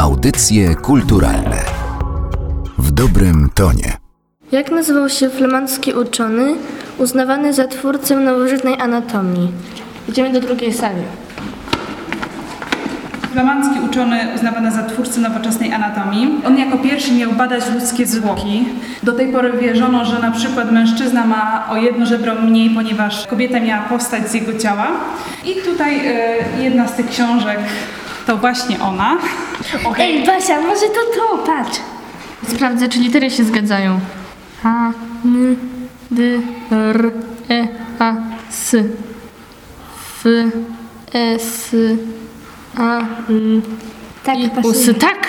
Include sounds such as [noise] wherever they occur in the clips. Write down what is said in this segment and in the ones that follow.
Audycje kulturalne w dobrym tonie. Jak nazywał się flamandzki uczony uznawany za twórcę nowożytnej anatomii? Idziemy do drugiej sali. Flamandzki uczony uznawany za twórcę nowoczesnej anatomii. On jako pierwszy miał badać ludzkie zwłoki. Do tej pory wierzono, że na przykład mężczyzna ma o jedno żebro mniej, ponieważ kobieta miała powstać z jego ciała. I tutaj y, jedna z tych książek to właśnie ona. Ej, Basia, może to to, patrz. Sprawdzę, czy litery się zgadzają. A, N, D, R, E, A, S. F, E, S, A, N, Tak, i, pasuje. us. Tak!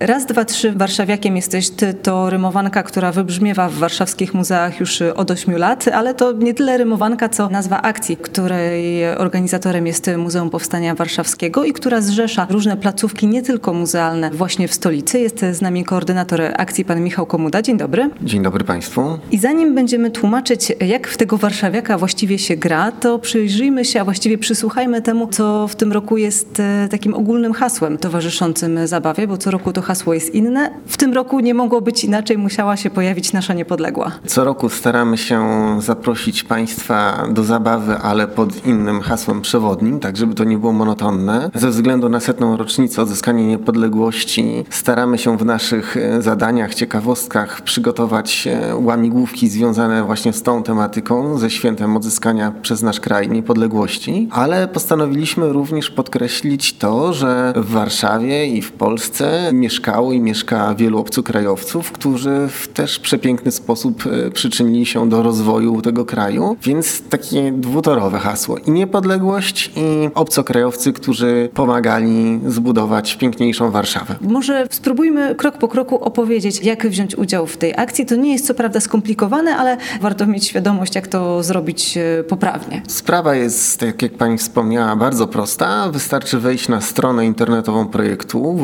Raz, dwa, trzy, warszawiakiem jesteś ty, to rymowanka, która wybrzmiewa w warszawskich muzeach już od ośmiu lat, ale to nie tyle rymowanka, co nazwa akcji, której organizatorem jest Muzeum Powstania Warszawskiego i która zrzesza różne placówki, nie tylko muzealne, właśnie w stolicy. Jest z nami koordynator akcji, pan Michał Komuda. Dzień dobry. Dzień dobry Państwu. I zanim będziemy tłumaczyć, jak w tego warszawiaka właściwie się gra, to przyjrzyjmy się, a właściwie przysłuchajmy temu, co w tym roku jest e, takim ogólnym hasłem towarzyszącym zabawie, bo co roku to hasło jest inne. W tym roku nie mogło być inaczej, musiała się pojawić nasza niepodległa. Co roku staramy się zaprosić Państwa do zabawy, ale pod innym hasłem przewodnim, tak żeby to nie było monotonne. Ze względu na setną rocznicę odzyskania niepodległości staramy się w naszych e, zadaniach, ciekawostkach przygotować e, łamigłówki związane właśnie z tą tematyką, ze świętem odzyskania przez nasz kraj niepodległości, ale postanowiliśmy również podkreślić to, że w Warszawie i w Polsce mieszkało i mieszka wielu obcokrajowców, którzy w też przepiękny sposób e, przyczynili się do rozwoju tego kraju, więc takie dwutorowe hasło i niepodległość i obcokrajowcy, którzy pomagali zbudować piękniejszą Warszawę. Może spróbujmy krok po kroku opowiedzieć, jak wziąć udział w tej akcji. To nie jest co prawda skomplikowane, ale warto mieć świadomość, jak to zrobić e, poprawnie. Sprawa jest, tak jak Pani wspomniała, bardzo prosta. Wystarczy wejść na stronę internetową projektu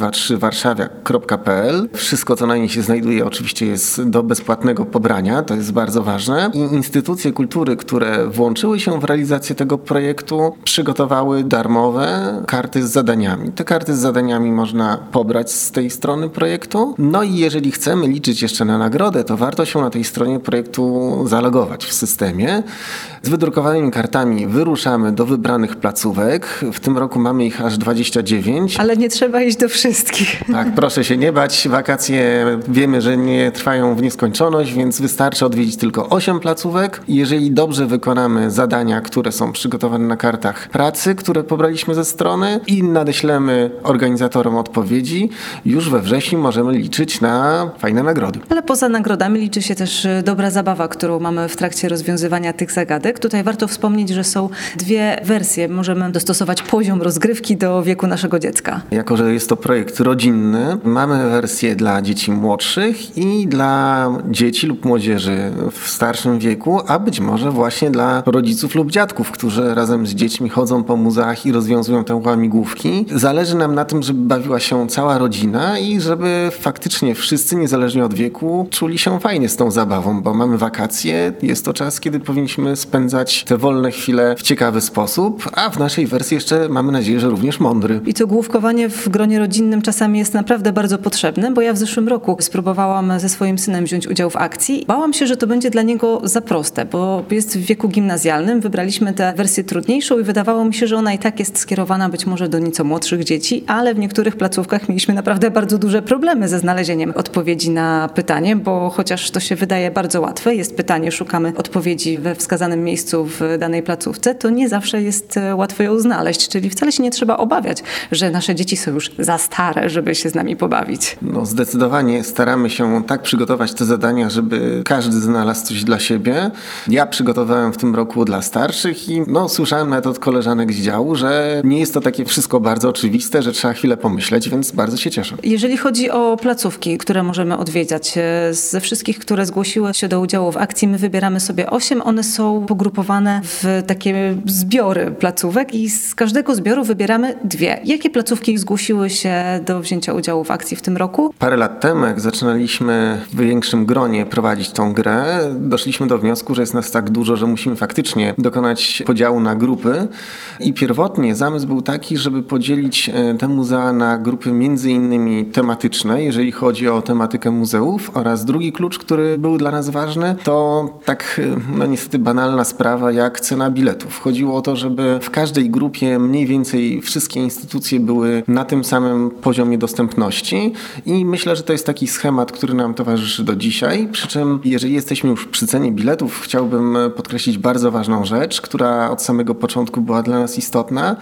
www.raz23warszawia.pl. Wszystko, co na niej się znajduje, oczywiście jest do bezpłatnego pobrania, to jest bardzo ważne. I instytucje kultury, które włączyły się w realizację tego projektu, przygotowały darmowe karty z zadaniami. Te karty z zadaniami można pobrać z tej strony projektu. No i jeżeli chcemy liczyć jeszcze na nagrodę, to warto się na tej stronie projektu zalogować w systemie. Z wydrukowanymi kartami wyruszamy do wybranych placówek. W tym roku mamy ich aż 29. Ale nie trzeba iść do wszystkich. Tak, proszę się nie bać. Wakacje wiemy, że nie trwają w nieskończoność, więc wystarczy odwiedzić tylko 8 placówek. Jeżeli dobrze wykonamy zadania, które są przygotowane na kartach pracy, które pobraliśmy ze strony i nadeślemy organizatorom odpowiedzi, już we wrześniu możemy liczyć na fajne nagrody. Ale poza nagrodami liczy się też e, dobra zabawa, którą mamy w trakcie rozwiązywania tych zagadek. Tutaj warto wspomnieć, że są dwie wersje. Możemy dostosować poziom rozgrywki do wieku naszego dziecka. Jako, że jest to projekt rodzinny, mamy wersję dla dzieci młodszych i dla dzieci lub młodzieży w starszym wieku, a być może właśnie dla rodziców lub dziadków, którzy razem z dziećmi chodzą po muzeach i rozwiązują te łamigłówki. Zależy nam na tym, żeby bawiła się cała rodzina i żeby faktycznie wszyscy, niezależnie od wieku, czuli się fajnie z tą zabawą, bo mamy wakacje, jest to czas, kiedy powinniśmy spędzać te wolne chwile w ciekawy sposób, a w naszej wersji jeszcze mamy nadzieję, że również mądry. I to główkowanie w gronie rodzinnym czasami jest naprawdę bardzo potrzebne, bo ja w zeszłym roku spróbowałam ze swoim synem wziąć udział w akcji. Bałam się, że to będzie dla niego za proste, bo jest w wieku gimnazjalnym. Wybraliśmy tę wersję trudniejszą i wydawało mi się, że ona i tak jest skierowana być może do nieco młodszych dzieci, ale w niektórych placówkach mieliśmy naprawdę bardzo duże problemy ze znalezieniem odpowiedzi na pytanie, bo chociaż to się wydaje bardzo łatwe, jest pytanie, szukamy odpowiedzi we wskazanym miejscu w danej placówce, to nie zawsze jest łatwo ją znaleźć, czyli wcale się nie trzeba obawiać, że nasze dzieci są już za stare, żeby się z nami pobawić. No, zdecydowanie staramy się tak przygotować te zadania, żeby każdy znalazł coś dla siebie. Ja przygotowałem w tym roku dla starszych i no, słyszałem nawet od koleżanek z działu, że nie jest to takie wszystko bardzo oczywiste, że trzeba chwilę pomyśleć, więc bardzo się cieszę. Jeżeli chodzi o placówki, które możemy odwiedzać, e, ze wszystkich, które zgłosiły się do udziału w akcji, my wybieramy sobie osiem. One są pogrupowane w takie zbiory placówek i z każdego zbioru wybieramy dwie. Jakie placówki zgłosiły się do wzięcia udziału w akcji w tym roku? Parę lat temu, jak zaczynaliśmy w większym gronie prowadzić tą grę, doszliśmy do wniosku, że jest nas tak dużo, że musimy faktycznie dokonać podziału na grupy. I pierwotnie zamysł był taki, żeby podzielić e, te muzea na grupy między innymi tematyczne, jeżeli chodzi o tematykę muzeów, oraz drugi klucz, który był dla nas ważny, to tak e, no niestety banalna sprawa jak cena biletów. Chodziło o to, żeby w każdej grupie mniej więcej wszystkie instytucje były na tym samym poziomie dostępności i myślę, że to jest taki schemat, który nam towarzyszy do dzisiaj. Przy czym, jeżeli jesteśmy już przy cenie biletów, chciałbym podkreślić bardzo ważną rzecz, która od samego początku była dla nas istotna.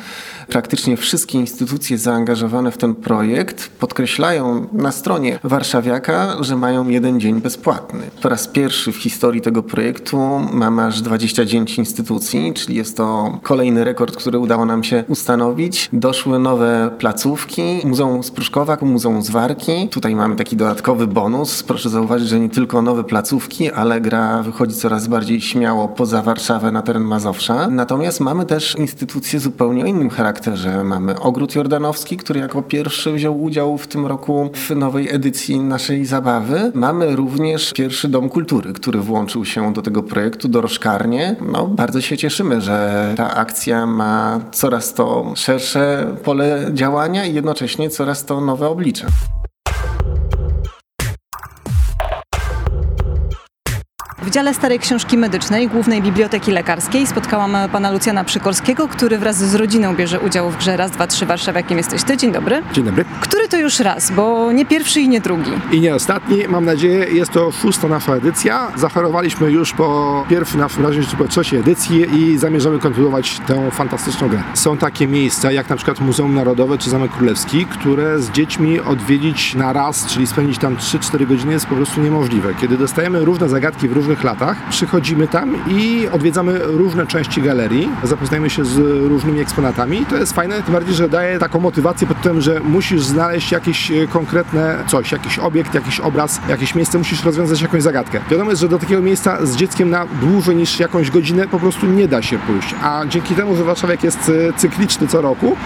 Praktycznie wszystkie instytucje zaangażowane w ten projekt podkreślają na stronie Warszawiaka, że mają jeden dzień bezpłatny. Po raz pierwszy w historii tego projektu mamy aż 29 instytucji, czyli jest to kolejny rekord, który udało nam się ustanowić. Doszły nowe placówki, Muzeum Spruszkowa, Muzeum Zwarki. Tutaj mamy taki dodatkowy bonus. Proszę zauważyć, że nie tylko nowe placówki, ale gra wychodzi coraz bardziej śmiało poza Warszawę na teren Mazowsza. Natomiast mamy też instytucje zupełnie o innym charakterze. Mamy Ogród Jordanowski, który jako pierwszy wziął udział w tym roku w nowej edycji naszej zabawy. Mamy również pierwszy Dom Kultury, który włączył się do tego projektu, dorożkarnie. No, bardzo się cieszymy, że ta akcja ma coraz to szersze pole działania i jednocześnie coraz to nowe oblicze. W dziale Starej Książki Medycznej Głównej Biblioteki Lekarskiej spotkałam pana Lucjana Przykorskiego, który wraz z rodziną bierze udział w grze Raz, Dwa, Trzy Warszawiakiem jesteś ty. Dzień dobry. Dzień dobry. Który to już raz, bo nie pierwszy i nie drugi. I nie ostatni, mam nadzieję, jest to szósta nasza edycja. Zachorowaliśmy już po pierwszym naszym razie po trzeciej edycji i zamierzamy kontynuować tę fantastyczną grę. Są takie miejsca, jak na przykład Muzeum Narodowe czy Zamek Królewski, które z dziećmi odwiedzić na raz, czyli spędzić tam 3-4 godziny jest po prostu niemożliwe. Kiedy dostajemy różne zagadki w różnych latach, przychodzimy tam i odwiedzamy różne części galerii, zapoznajemy się z różnymi eksponatami. To jest fajne, tym bardziej, że daje taką motywację pod tym, że musisz znaleźć jakieś e, konkretne coś, jakiś obiekt, jakiś obraz, jakieś miejsce, musisz rozwiązać jakąś zagadkę. Wiadomo jest, że do takiego miejsca z dzieckiem na dłużej niż jakąś godzinę po prostu nie da się pójść. A dzięki temu, że Warszawiak jest e, cykliczny co roku,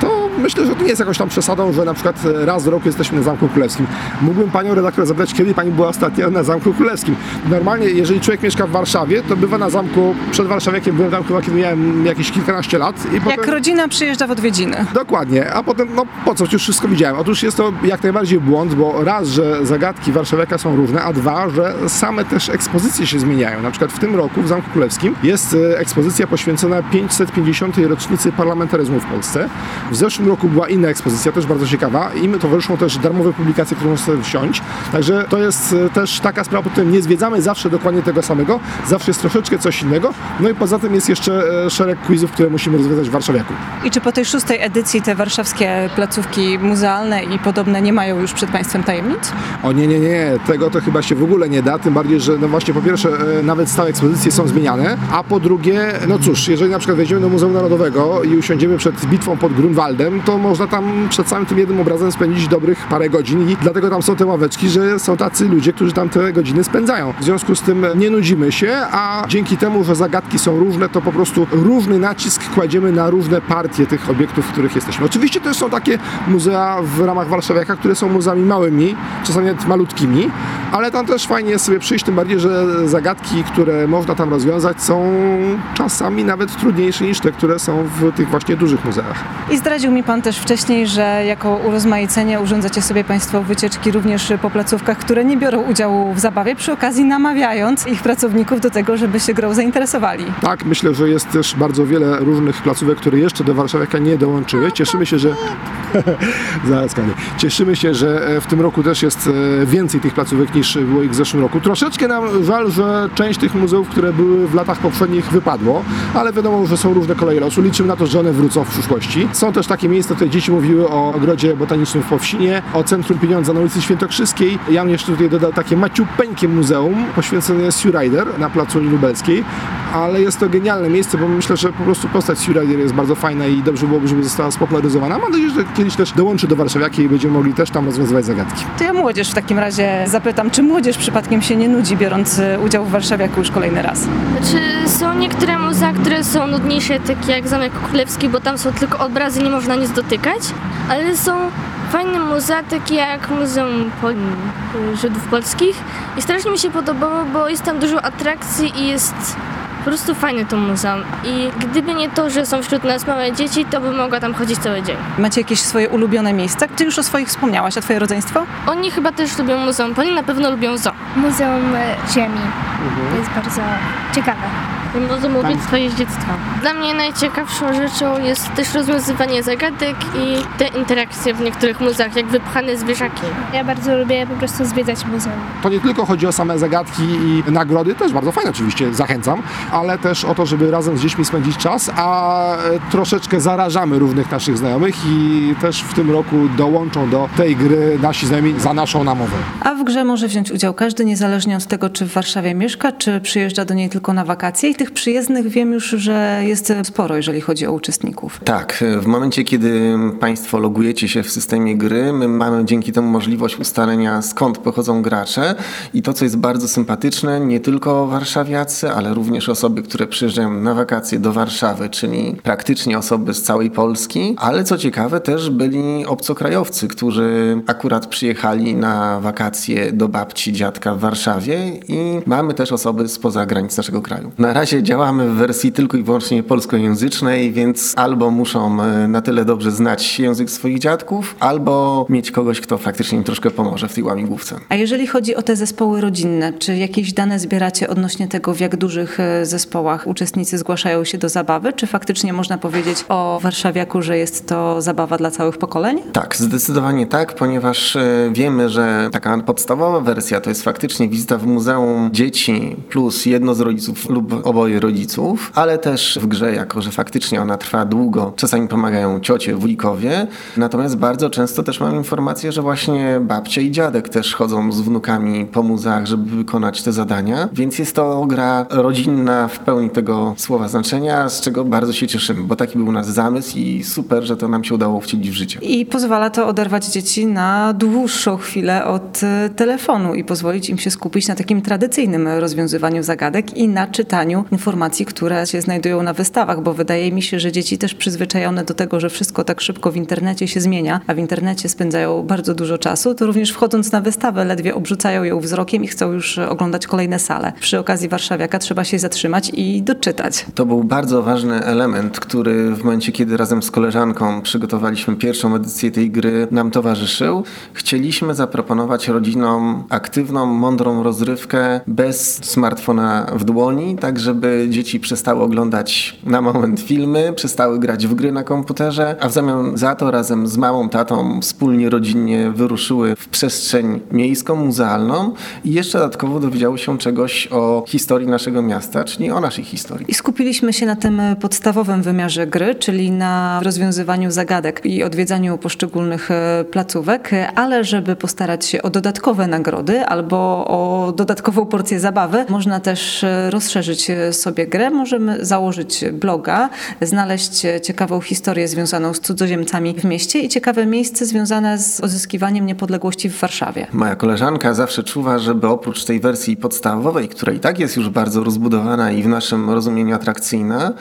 to myślę, że to nie jest jakąś tam przesadą, że na przykład raz do roku jesteśmy na Zamku Królewskim. Mógłbym panią redaktor zapytać, kiedy pani była ostatnio na Zamku Królewskim. Normalnie, jeżeli człowiek mieszka w Warszawie, to bywa na zamku, przed Warszawiakiem byłem tam chyba, kiedy miałem jakieś kilkanaście lat. I Jak rodzina przyjeżdża w odwiedziny. Dokładnie, a potem, no po co, już wszystko widziałem. Otóż jest to jak najbardziej błąd, bo raz, że zagadki warszawiaka są różne, a dwa, że same też ekspozycje się zmieniają. Na przykład w tym roku w Zamku Królewskim jest e, ekspozycja poświęcona 550. rocznicy parlamentaryzmu w Polsce. W zeszłym roku była inna ekspozycja, też bardzo ciekawa. Im towarzyszą też darmowe publikacje, które można sobie wsiąść. Także to jest e, też taka sprawa, pod którą nie zwiedzamy zawsze dokładnie tego samego, zawsze jest troszeczkę coś innego. No i poza tym jest jeszcze e, szereg quizów, które musimy rozwiązać w Warszawiaku. I czy po tej szóstej edycji te warszawskie placówki muzealne i podobne nie mają już przed Państwem tajemnic? O nie, nie, nie, tego to chyba się w ogóle nie da, tym bardziej, że no właśnie po pierwsze e, nawet stałe ekspozycje są zmieniane, a po drugie, no cóż, jeżeli na przykład wejdziemy do Muzeum Narodowego i usiądziemy przed bitwą pod Grunwaldem, to można tam przed całym tym jednym obrazem spędzić dobrych parę godzin i dlatego tam są te ławeczki, że są tacy ludzie, którzy tam te godziny spędzają. W związku z tym nie nudzimy się, a dzięki temu, że zagadki są różne, to po prostu równy nacisk kładziemy na różne partie tych obiektów, w których jesteśmy. Oczywiście też są takie muzea w ramach Warszawiaka, które są muzeami małymi, czasami nawet malutkimi, ale tam też fajnie jest sobie przyjść, tym bardziej, że zagadki, które można tam rozwiązać są czasami nawet trudniejsze niż te, które są w tych właśnie dużych muzeach. I zdradził mi Pan też wcześniej, że jako urozmaicenie urządzacie sobie Państwo wycieczki również po placówkach, które nie biorą udziału w zabawie, przy okazji namawiając ich pracowników do tego, żeby się grą zainteresowali. Tak, myślę, że jest też bardzo wiele różnych placówek, które jeszcze do Warszawiaka nie dołączyły. Cieszymy się, że [laughs] Zaraz, Kanie. Cieszymy się, że e, w tym roku też jest e, więcej tych placówek niż było ich w zeszłym roku. Troszeczkę nam żal, że część tych muzeów, które były w latach poprzednich wypadło, ale wiadomo, że są różne koleje losu. Liczymy na to, że one wrócą w przyszłości. Są też takie miejsca, tutaj dzieci mówiły o ogrodzie botanicznym w Powsinie, o Centrum Pieniądza na ulicy Świętokrzyskiej. Ja bym jeszcze tutaj dodał takie maciupeńkie muzeum poświęcone Sue Rider na placu Lubelskiej, ale jest to genialne miejsce, bo myślę, że po prostu postać Sue Rider jest bardzo fajna i dobrze byłoby, żeby została spopularyzowana. Mam nadzieję, że kiedyś też dołączy do Warszawiaki i będziemy mogli też tam rozwiązywać zagadki. To ja młodzież w takim razie zapytam, czy młodzież przypadkiem się nie nudzi, biorąc e, udział w Warszawiaku już kolejny raz? Czy są niektóre muzea, które są nudniejsze, takie jak Zamek Królewski, bo tam są tylko obrazy, nie można nic dotykać, ale są fajne muzea, takie jak Muzeum Pol- Żydów Polskich i strasznie mi się podobało, bo jest tam dużo atrakcji i jest po prostu fajne to muzeum. I gdyby nie to, że są wśród nas małe dzieci, to bym mogła tam chodzić cały dzień. Macie jakieś swoje ulubione miejsca? Ty już o swoich wspomniałaś, a twoje rodzeństwo? Oni chyba też lubią muzeum, Poli na pewno lubią zoo. Muzeum Ziemi. To jest bardzo ciekawe. Rozumowiec swoje dziedzictwa. Dla mnie najciekawszą rzeczą jest też rozwiązywanie zagadek i te interakcje w niektórych muzeach, jak wypchane zwierzaki. Ja bardzo lubię po prostu zwiedzać muzeum. To nie tylko chodzi o same zagadki i nagrody, też bardzo fajne oczywiście, zachęcam, ale też o to, żeby razem z dziećmi spędzić czas, a e, troszeczkę zarażamy równych naszych znajomych i też w tym roku dołączą do tej gry nasi znajomi za naszą namowę. A w grze może wziąć udział każdy, niezależnie od tego, czy w Warszawie mieszka, czy przyjeżdża do niej tylko na wakacje. Tych przyjezdnych wiem już, że jest sporo, jeżeli chodzi o uczestników. Tak, w momencie, kiedy Państwo logujecie się w systemie gry, my mamy dzięki temu możliwość ustalenia skąd pochodzą gracze i to, co jest bardzo sympatyczne, nie tylko warszawiacy, ale również osoby, które przyjeżdżają na wakacje do Warszawy, czyli praktycznie osoby z całej Polski, ale co ciekawe też byli obcokrajowcy, którzy akurat przyjechali na wakacje do babci, dziadka w Warszawie i mamy też osoby spoza granic naszego kraju. Na razie działamy w wersji tylko i wyłącznie polskojęzycznej, więc albo muszą e, na tyle dobrze znać język swoich dziadków, albo mieć kogoś, kto faktycznie im troszkę pomoże w tej łamigłówce. A jeżeli chodzi o te zespoły rodzinne, czy jakieś dane zbieracie odnośnie tego, w jak dużych e, zespołach uczestnicy zgłaszają się do zabawy? Czy faktycznie można powiedzieć o warszawiaku, że jest to zabawa dla całych pokoleń? Tak, zdecydowanie tak, ponieważ e, wiemy, że taka podstawowa wersja to jest faktycznie wizyta w muzeum dzieci plus jedno z rodziców lub oboje rodziców, ale też w grze, jako że faktycznie ona trwa długo, czasami pomagają ciocie, wujkowie, natomiast bardzo często też mam informację, że właśnie babcie i dziadek też chodzą z wnukami po muzeach, żeby wykonać te zadania, więc jest to gra rodzinna w pełni tego słowa znaczenia, z czego bardzo się cieszymy, bo taki był u nas zamysł i super, że to nam się udało wcielić w życie. I pozwala to oderwać dzieci na dłuższą chwilę od e, telefonu i pozwolić im się skupić na takim tradycyjnym rozwiązywaniu zagadek i na czytaniu informacji, które się znajdują na wystawach, bo wydaje mi się, że dzieci też przyzwyczajone do tego, że wszystko tak szybko w internecie się zmienia, a w internecie spędzają bardzo dużo czasu, to również wchodząc na wystawę ledwie obrzucają ją wzrokiem i chcą już oglądać kolejne sale. Przy okazji Warszawiaka trzeba się zatrzymać i doczytać. To był bardzo ważny element, który w momencie, kiedy razem z koleżanką przygotowaliśmy pierwszą edycję tej gry, nam towarzyszył. Chcieliśmy zaproponować rodzinom aktywną, mądrą rozrywkę bez smartfona w dłoni, tak żeby dzieci przestały oglądać na moment filmy, przestały grać w gry na komputerze, a w zamian za to razem z mamą, tatą wspólnie, rodzinnie wyruszyły w przestrzeń miejską, muzealną i jeszcze dodatkowo dowiedziały się czegoś o historii naszego miasta, czyli o naszej historii. I skupiliśmy się na tym podstawowym wymiarze gry, czyli na rozwiązywaniu zagadek i odwiedzaniu poszczególnych e, placówek, ale żeby postarać się o dodatkowe nagrody albo o dodatkową porcję zabawy, można też e, rozszerzyć e, sobie grę. Możemy założyć bloga, znaleźć ciekawą historię związaną z cudzoziemcami w mieście i ciekawe miejsce związane z odzyskiwaniem niepodległości w Warszawie. Moja koleżanka zawsze czuwa, żeby oprócz tej wersji podstawowej, która i tak jest już bardzo rozbudowana i w naszym rozumieniu atrakcyjna,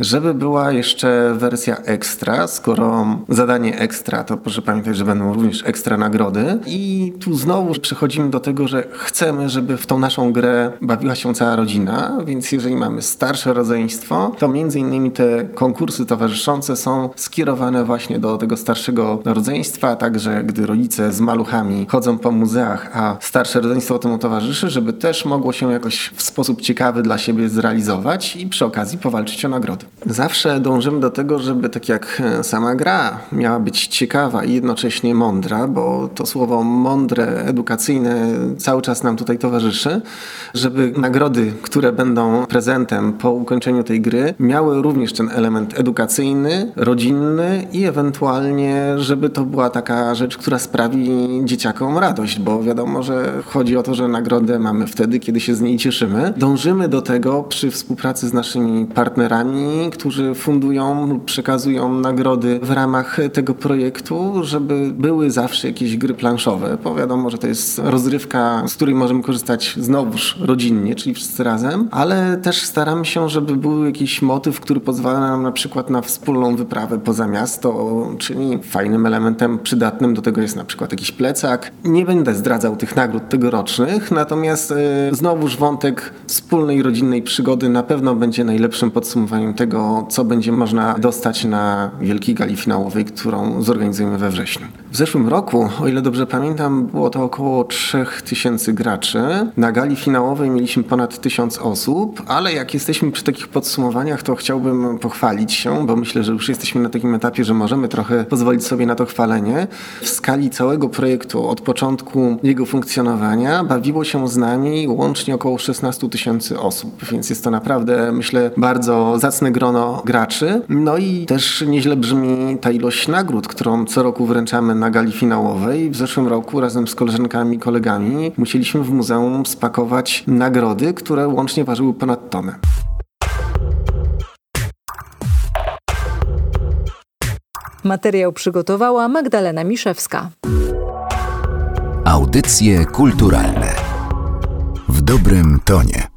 żeby była jeszcze wersja ekstra, skoro zadanie ekstra, to proszę pamiętać, że będą również ekstra nagrody. I tu znowu przechodzimy do tego, że chcemy, żeby w tą naszą grę bawiła się cała rodzina, więc jeżeli mamy starsze rodzeństwo, to między innymi te konkursy towarzyszące są skierowane właśnie do tego starszego rodzeństwa, także gdy rodzice z maluchami chodzą po muzeach, a starsze rodzeństwo temu towarzyszy, żeby też mogło się jakoś w sposób ciekawy dla siebie zrealizować i przy okazji powalczyć o nagrody. Zawsze dążymy do tego, żeby tak jak sama gra miała być ciekawa i jednocześnie mądra, bo to słowo mądre, edukacyjne cały czas nam tutaj towarzyszy, żeby nagrody, które będą prezentem po ukończeniu tej gry, miały również ten element edukacyjny, rodzinny i ewentualnie, żeby to była taka rzecz, która sprawi dzieciakom radość, bo wiadomo, że chodzi o to, że nagrodę mamy wtedy, kiedy się z niej cieszymy. Dążymy do tego przy współpracy z naszymi partnerami, którzy fundują lub przekazują nagrody w ramach tego projektu, żeby były zawsze jakieś gry planszowe, bo wiadomo, że to jest rozrywka, z której możemy korzystać znowuż rodzinnie, czyli wszyscy razem, ale też też staramy się, żeby był jakiś motyw, który pozwala nam na przykład na wspólną wyprawę poza miasto, czyli fajnym elementem przydatnym do tego jest na przykład jakiś plecak. Nie będę zdradzał tych nagród tegorocznych, natomiast yy, znowuż wątek wspólnej rodzinnej przygody na pewno będzie najlepszym podsumowaniem tego, co będzie można dostać na wielkiej gali finałowej, którą zorganizujemy we wrześniu. W zeszłym roku, o ile dobrze pamiętam, było to około 3000 graczy. Na gali finałowej mieliśmy ponad 1000 osób, ale jak jesteśmy przy takich podsumowaniach, to chciałbym pochwalić się, bo myślę, że już jesteśmy na takim etapie, że możemy trochę pozwolić sobie na to chwalenie. W skali całego projektu, od początku jego funkcjonowania, bawiło się z nami łącznie około 16 tysięcy osób, więc jest to naprawdę, myślę, bardzo zacne grono graczy. No i też nieźle brzmi ta ilość nagród, którą co roku wręczamy na gali finałowej. W zeszłym roku razem z koleżankami i kolegami musieliśmy w muzeum spakować nagrody, które łącznie ważyły ponad tonę. Materiał przygotowała Magdalena Miszewska. Audycje kulturalne w dobrym tonie.